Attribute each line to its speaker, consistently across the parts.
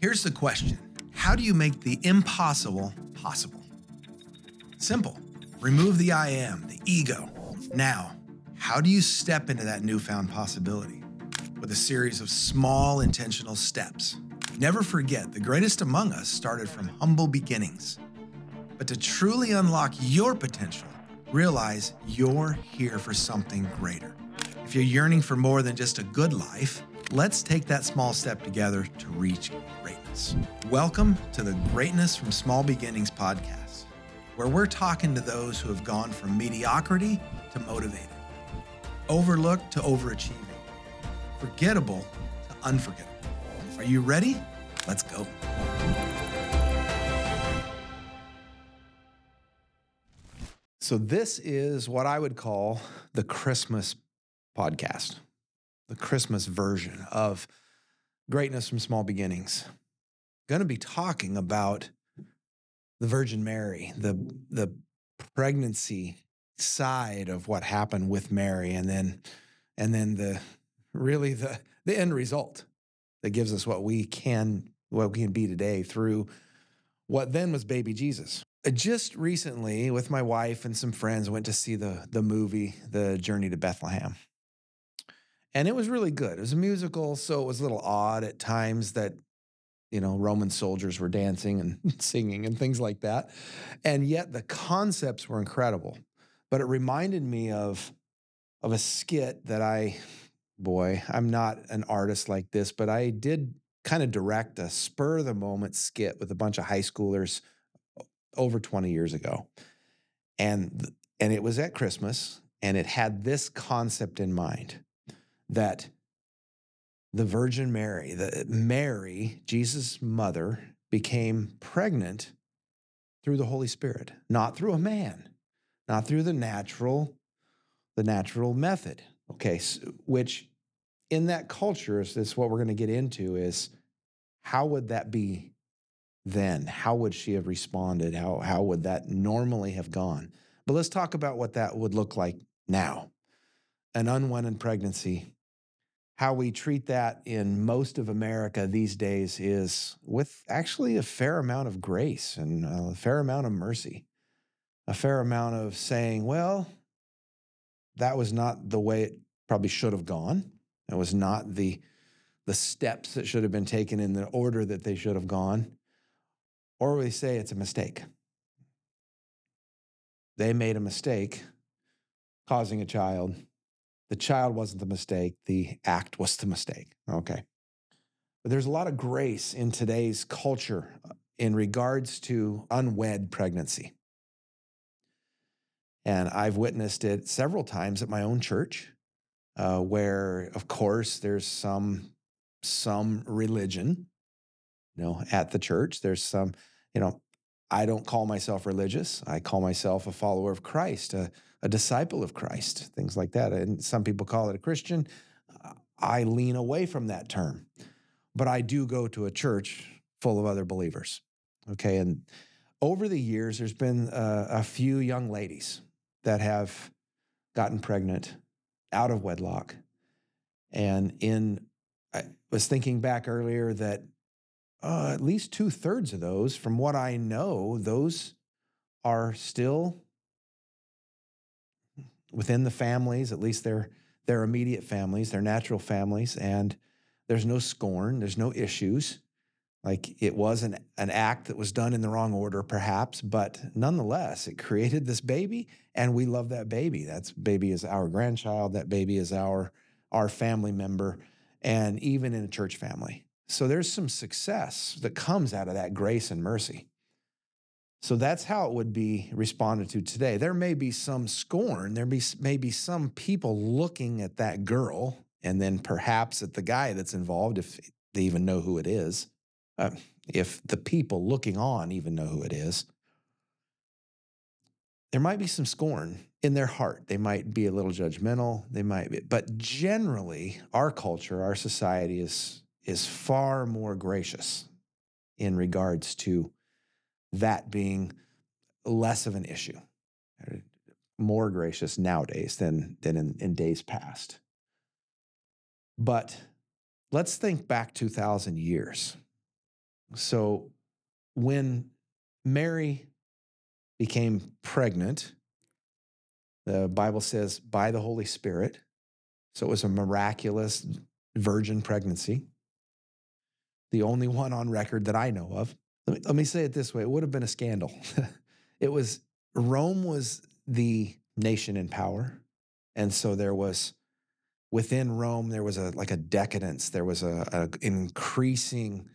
Speaker 1: Here's the question How do you make the impossible possible? Simple. Remove the I am, the ego. Now, how do you step into that newfound possibility? With a series of small intentional steps. Never forget, the greatest among us started from humble beginnings. But to truly unlock your potential, realize you're here for something greater. If you're yearning for more than just a good life, let's take that small step together to reach greatness. Welcome to the Greatness from Small Beginnings podcast, where we're talking to those who have gone from mediocrity to motivated, overlooked to overachieving, forgettable to unforgettable. Are you ready? Let's go. So, this is what I would call the Christmas podcast, the Christmas version of Greatness from Small Beginnings. Going to be talking about the Virgin Mary, the, the pregnancy side of what happened with Mary, and then, and then the really the, the end result that gives us what we can what we can be today through what then was baby Jesus. Just recently, with my wife and some friends, went to see the the movie The Journey to Bethlehem, and it was really good. It was a musical, so it was a little odd at times that you know Roman soldiers were dancing and singing and things like that, and yet the concepts were incredible. But it reminded me of of a skit that I boy, I'm not an artist like this, but I did kind of direct a spur of the moment skit with a bunch of high schoolers over 20 years ago. And and it was at Christmas and it had this concept in mind that the Virgin Mary, the Mary, Jesus' mother, became pregnant through the Holy Spirit, not through a man, not through the natural, the natural method. Okay, so, which in that culture is this what we're going to get into is how would that be then? How would she have responded? How, how would that normally have gone? But let's talk about what that would look like now. An unwanted pregnancy. How we treat that in most of America these days is with actually a fair amount of grace and a fair amount of mercy, a fair amount of saying, well, that was not the way it probably should have gone. It was not the the steps that should have been taken in the order that they should have gone, or we say it's a mistake. They made a mistake causing a child. The child wasn't the mistake, the act was the mistake. Okay. But there's a lot of grace in today's culture uh, in regards to unwed pregnancy. And I've witnessed it several times at my own church, uh, where, of course, there's some some religion, you know, at the church. There's some, you know, I don't call myself religious. I call myself a follower of Christ, a, a disciple of Christ, things like that. And some people call it a Christian. I lean away from that term, but I do go to a church full of other believers. Okay. And over the years, there's been a, a few young ladies that have gotten pregnant out of wedlock. And in I was thinking back earlier that uh, at least two thirds of those, from what I know, those are still within the families, at least their their immediate families, their natural families, and there's no scorn, there's no issues. Like it was an, an act that was done in the wrong order, perhaps, but nonetheless, it created this baby, and we love that baby. That baby is our grandchild. That baby is our our family member and even in a church family. So there's some success that comes out of that grace and mercy. So that's how it would be responded to today. There may be some scorn, there be, may be some people looking at that girl and then perhaps at the guy that's involved, if they even know who it is, uh, if the people looking on even know who it is. There might be some scorn in their heart. They might be a little judgmental. They might be, but generally, our culture, our society is is far more gracious in regards to that being less of an issue. More gracious nowadays than than in, in days past. But let's think back 2,000 years. So when Mary became pregnant, the Bible says by the Holy Spirit. So it was a miraculous virgin pregnancy, the only one on record that I know of. Let me, let me say it this way it would have been a scandal. it was, Rome was the nation in power. And so there was, within Rome, there was a like a decadence, there was a, a increasing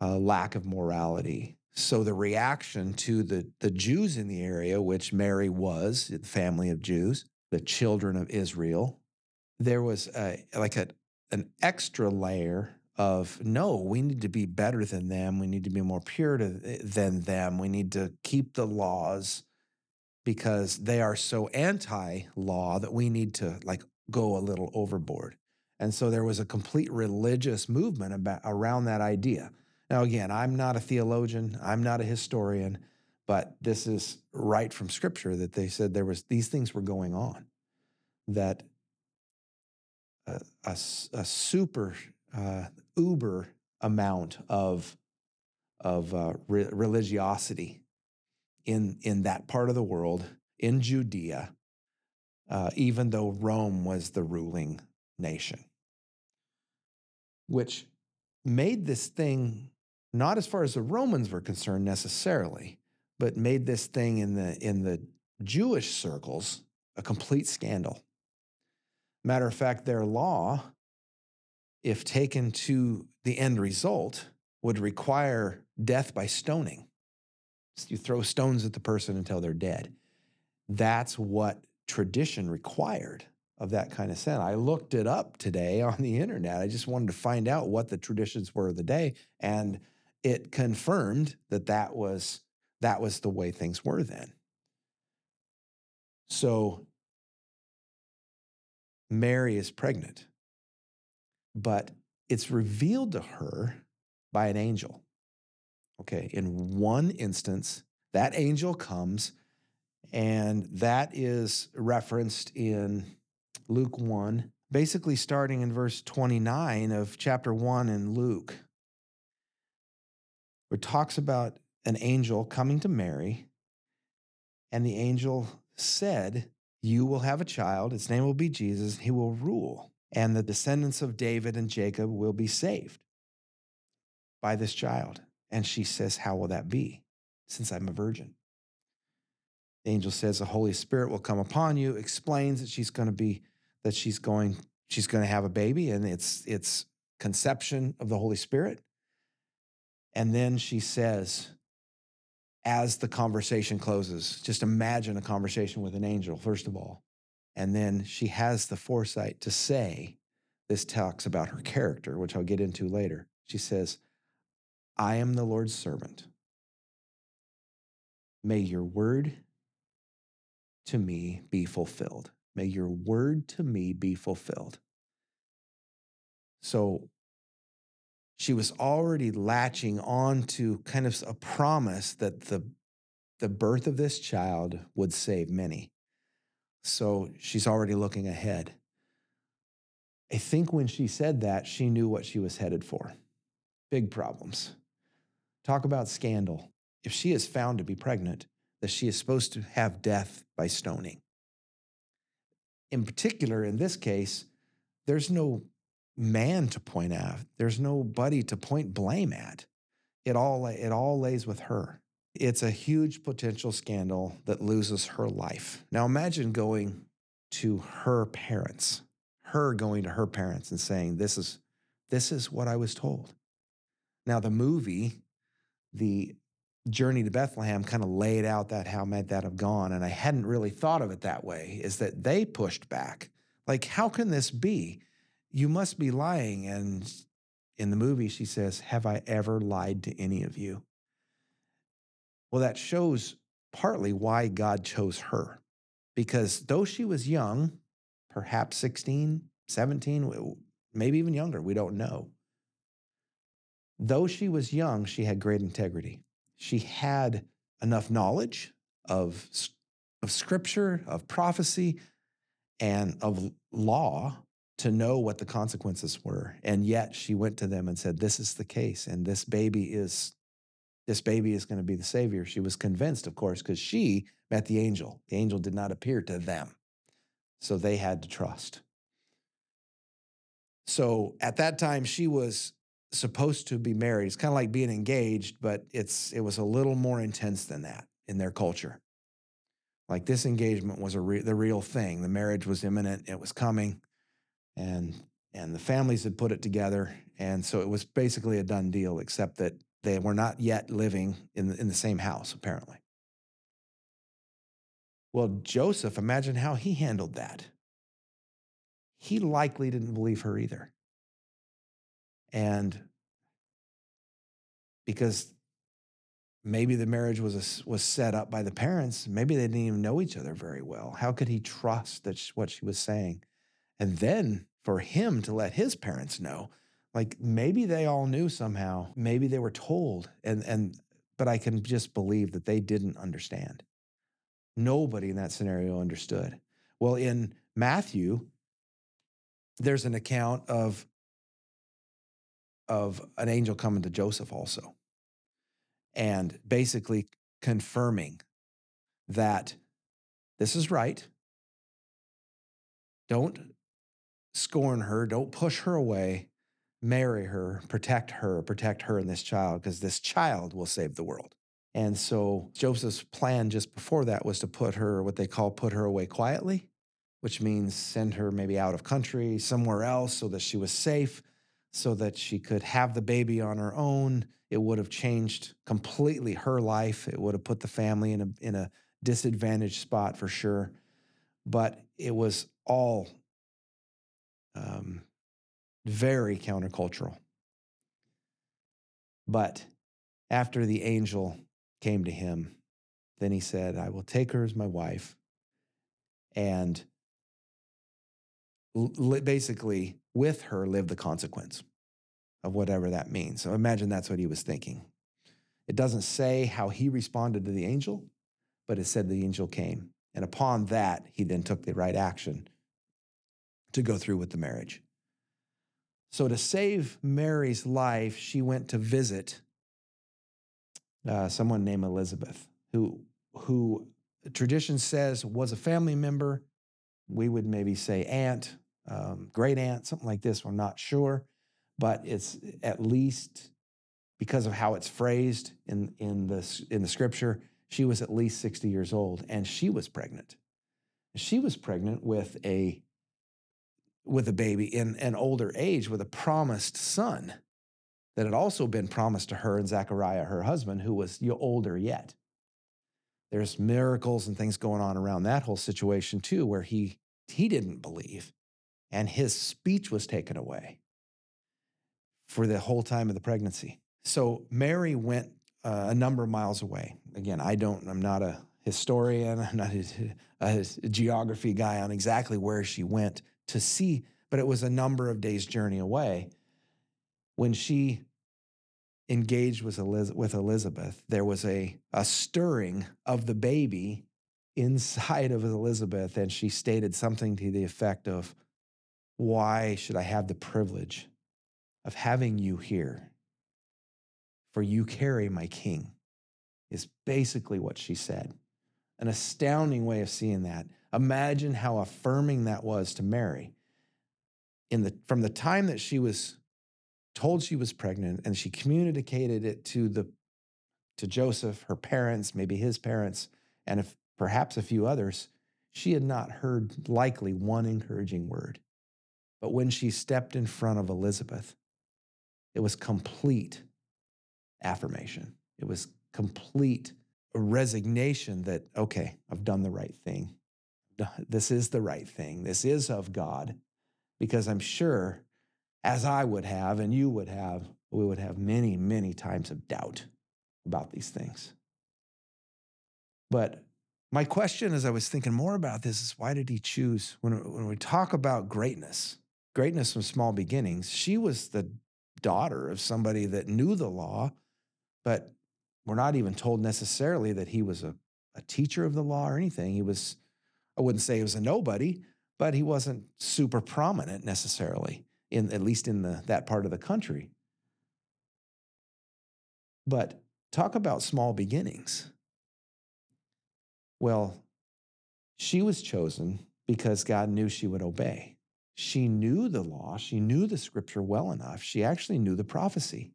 Speaker 1: uh, lack of morality. So the reaction to the the Jews in the area, which Mary was, the family of Jews, the children of Israel, there was a, like a an extra layer of no, we need to be better than them. We need to be more pure to, eh, than them. We need to keep the laws because they are so anti-law that we need to like go a little overboard. And so there was a complete religious movement about around that idea. Now again, I'm not a theologian, I'm not a historian, but this is right from scripture that they said there was these things were going on that uh, a, a, a super uh, uber amount of of uh, re- religiosity in in that part of the world in Judea, uh, even though Rome was the ruling nation, which made this thing not as far as the Romans were concerned necessarily, but made this thing in the in the Jewish circles a complete scandal. Matter of fact, their law, if taken to the end result, would require death by stoning. You throw stones at the person until they're dead. That's what tradition required of that kind of sin. I looked it up today on the internet. I just wanted to find out what the traditions were of the day, and it confirmed that that was that was the way things were then. So Mary is pregnant, but it's revealed to her by an angel. Okay, in one instance, that angel comes, and that is referenced in Luke 1, basically starting in verse 29 of chapter 1 in Luke, where it talks about an angel coming to Mary, and the angel said, you will have a child. Its name will be Jesus. He will rule, and the descendants of David and Jacob will be saved by this child. And she says, How will that be? Since I'm a virgin. The angel says, The Holy Spirit will come upon you, explains that she's going to be, that she's going, she's going to have a baby, and it's it's conception of the Holy Spirit. And then she says, as the conversation closes. Just imagine a conversation with an angel, first of all. And then she has the foresight to say, this talks about her character, which I'll get into later. She says, I am the Lord's servant. May your word to me be fulfilled. May your word to me be fulfilled. So she was already latching on to kind of a promise that the, the birth of this child would save many. So she's already looking ahead. I think when she said that, she knew what she was headed for. Big problems. Talk about scandal. If she is found to be pregnant, that she is supposed to have death by stoning. In particular, in this case, there's no man to point at. There's nobody to point blame at. It all, it all lays with her. It's a huge potential scandal that loses her life. Now imagine going to her parents, her going to her parents and saying, This is, this is what I was told. Now, the movie, the journey to Bethlehem, kind of laid out that how might that have gone. And I hadn't really thought of it that way, is that they pushed back. Like, how can this be? You must be lying. And in the movie, she says, Have I ever lied to any of you? Well, that shows partly why God chose her. Because though she was young, perhaps 16, 17, maybe even younger, we don't know. Though she was young, she had great integrity. She had enough knowledge of, of scripture, of prophecy, and of law to know what the consequences were. And yet she went to them and said, This is the case, and this baby is this baby is going to be the savior. She was convinced, of course, because she met the angel. The angel did not appear to them. So they had to trust. So at that time, she was supposed to be married. It's kind of like being engaged, but it's it was a little more intense than that in their culture. Like this engagement was a re- the real thing. The marriage was imminent. It was coming, and and the families had put it together, and so it was basically a done deal. Except that they were not yet living in the, in the same house, apparently. Well, Joseph, imagine how he handled that. He likely didn't believe her either. And because maybe the marriage was, a, was set up by the parents, maybe they didn't even know each other very well. How could he trust that what she was saying? And then for him to let his parents know like maybe they all knew somehow. Maybe they were told and and but i can just believe that they didn't understand. Nobody in that scenario understood. Well in matthew there's an account of of an angel coming to joseph also and basically confirming that this is right. Don't scorn her. Don't push her away marry her, protect her, protect her and this child, because this child will save the world. And so Joseph's plan just before that was to put her, what they call put her away quietly, which means send her maybe out of country, somewhere else, so that she was safe, so that she could have the baby on her own. It would have changed completely her life. It would have put the family in a, in a disadvantaged spot for sure. But it was all very countercultural. But after the angel came to him, then he said, I will take her as my wife. And basically, with her, live the consequence of whatever that means. So imagine that's what he was thinking. It doesn't say how he responded to the angel, but it said the angel came. And upon that, he then took the right action to go through with the marriage. So, to save Mary's life, she went to visit uh, someone named Elizabeth, who, who tradition says was a family member. We would maybe say aunt, um, great aunt, something like this. We're not sure, but it's at least because of how it's phrased in, in, the, in the scripture, she was at least 60 years old and she was pregnant. She was pregnant with a with a baby in an older age with a promised son that had also been promised to her and Zechariah, her husband, who was older yet. There's miracles and things going on around that whole situation too, where he he didn't believe, and his speech was taken away for the whole time of the pregnancy. So Mary went uh, a number of miles away. Again, I don't. I'm not a historian. I'm not a, a geography guy on exactly where she went to see, but it was a number of days' journey away. When she engaged with Elizabeth, there was a, a stirring of the baby inside of Elizabeth, and she stated something to the effect of, Why should I have the privilege of having you here? For you carry my king, is basically what she said. An astounding way of seeing that. Imagine how affirming that was to Mary. In the, from the time that she was told she was pregnant and she communicated it to, the, to Joseph, her parents, maybe his parents, and if, perhaps a few others, she had not heard likely one encouraging word. But when she stepped in front of Elizabeth, it was complete affirmation. It was complete resignation that, okay, I've done the right thing this is the right thing. This is of God. Because I'm sure, as I would have and you would have, we would have many, many times of doubt about these things. But my question as I was thinking more about this is why did he choose, when, when we talk about greatness, greatness from small beginnings, she was the daughter of somebody that knew the law, but we're not even told necessarily that he was a, a teacher of the law or anything. He was I wouldn't say he was a nobody, but he wasn't super prominent necessarily in at least in the that part of the country. But talk about small beginnings. Well, she was chosen because God knew she would obey. She knew the law, she knew the scripture well enough. She actually knew the prophecy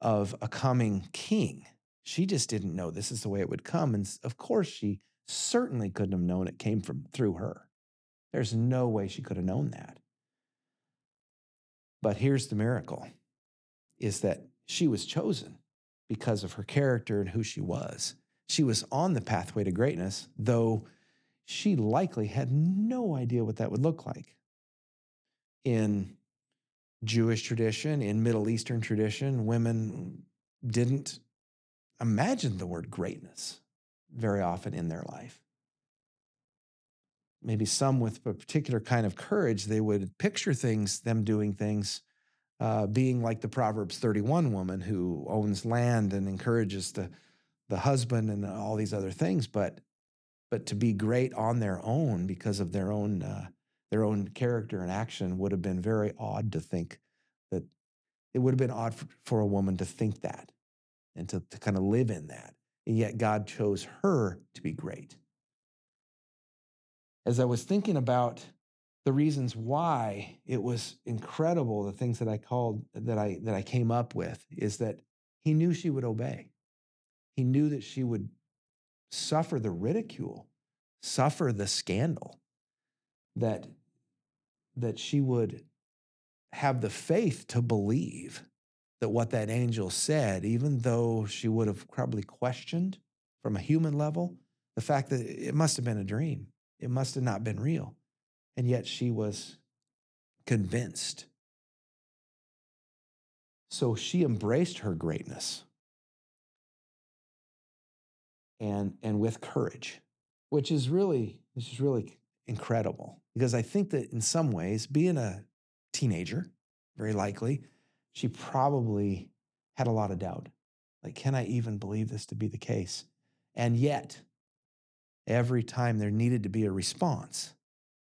Speaker 1: of a coming king. She just didn't know this is the way it would come. And of course, she certainly couldn't have known it came from through her. There's no way she could have known that. But here's the miracle is that she was chosen because of her character and who she was. She was on the pathway to greatness, though she likely had no idea what that would look like. In Jewish tradition, in Middle Eastern tradition, women didn't imagine the word greatness very often in their life. Maybe some with a particular kind of courage, they would picture things, them doing things, uh, being like the Proverbs 31 woman who owns land and encourages the, the husband and all these other things. But but to be great on their own because of their own uh, their own character and action would have been very odd to think that it would have been odd for, for a woman to think that and to, to kind of live in that and yet god chose her to be great. As i was thinking about the reasons why it was incredible the things that i called that i that i came up with is that he knew she would obey. He knew that she would suffer the ridicule, suffer the scandal, that, that she would have the faith to believe that what that angel said, even though she would have probably questioned from a human level, the fact that it must have been a dream, it must have not been real. And yet she was convinced. So she embraced her greatness and, and with courage, which is really, which is really incredible. Because I think that in some ways, being a teenager, very likely, she probably had a lot of doubt. Like, can I even believe this to be the case? And yet, every time there needed to be a response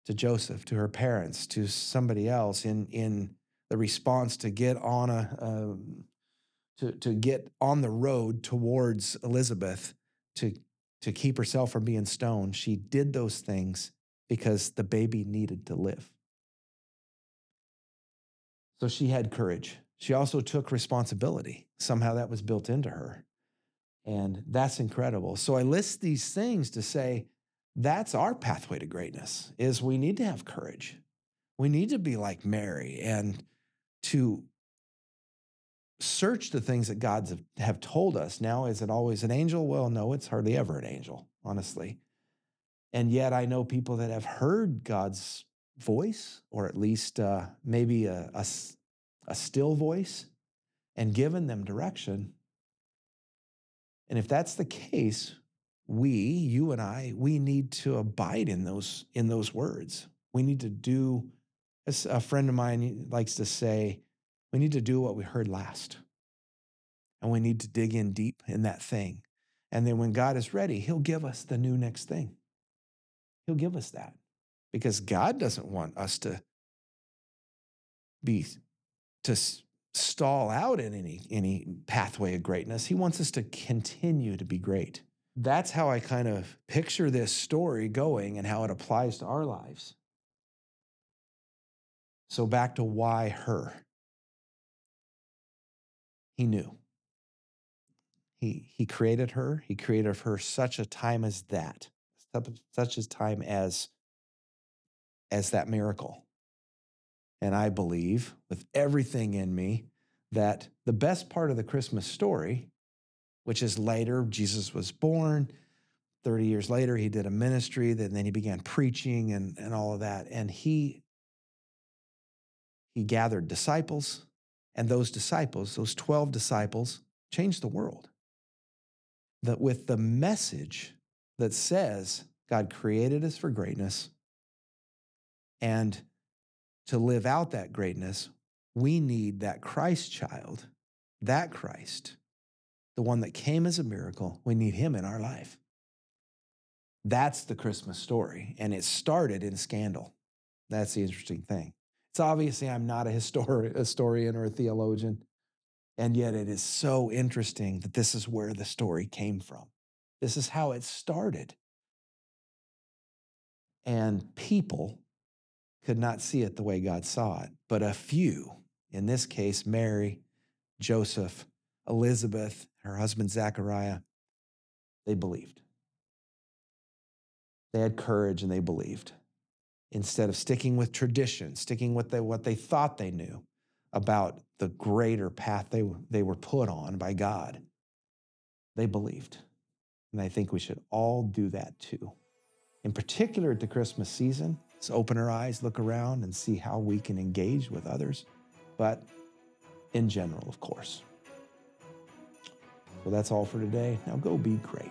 Speaker 1: to Joseph, to her parents, to somebody else in, in the response to get on a, um, to, to get on the road towards Elizabeth, to, to keep herself from being stoned, she did those things because the baby needed to live. So she had courage. She also took responsibility. Somehow that was built into her. And that's incredible. So I list these things to say that's our pathway to greatness is we need to have courage. We need to be like Mary and to search the things that God's have, told us. Now, is it always an angel? Well, no, it's hardly ever an angel, honestly. And yet, I know people that have heard God's voice, or at least uh, maybe a, a, a still voice, and given them direction. And if that's the case, we, you and I, we need to abide in those in those words. We need to do, as a friend of mine likes to say, we need to do what we heard last. And we need to dig in deep in that thing. And then when God is ready, He'll give us the new next thing. He'll give us that because God doesn't want us to be, to stall out in any, any pathway of greatness. He wants us to continue to be great. That's how I kind of picture this story going and how it applies to our lives. So, back to why her. He knew. He, he created her. He created her such a time as that, such a time as, as that miracle. And I believe with everything in me that the best part of the Christmas story, which is later, Jesus was born. 30 years later, he did a ministry, and then he began preaching and, and all of that. And he, he gathered disciples, and those disciples, those 12 disciples, changed the world. That with the message that says God created us for greatness, and to live out that greatness, we need that Christ child, that Christ, the one that came as a miracle. We need him in our life. That's the Christmas story. And it started in scandal. That's the interesting thing. It's obviously I'm not a histori- historian or a theologian. And yet it is so interesting that this is where the story came from. This is how it started. And people could not see it the way God saw it, but a few, in this case, Mary, Joseph, Elizabeth, her husband Zachariah, they believed. They had courage and they believed. Instead of sticking with tradition, sticking with what they thought they knew about the greater path they, they were put on by God, they believed. And I think we should all do that too. In particular at the Christmas season, let's open our eyes, look around, and see how we can engage with others. But in general, of course. So that's all for today. Now go be great.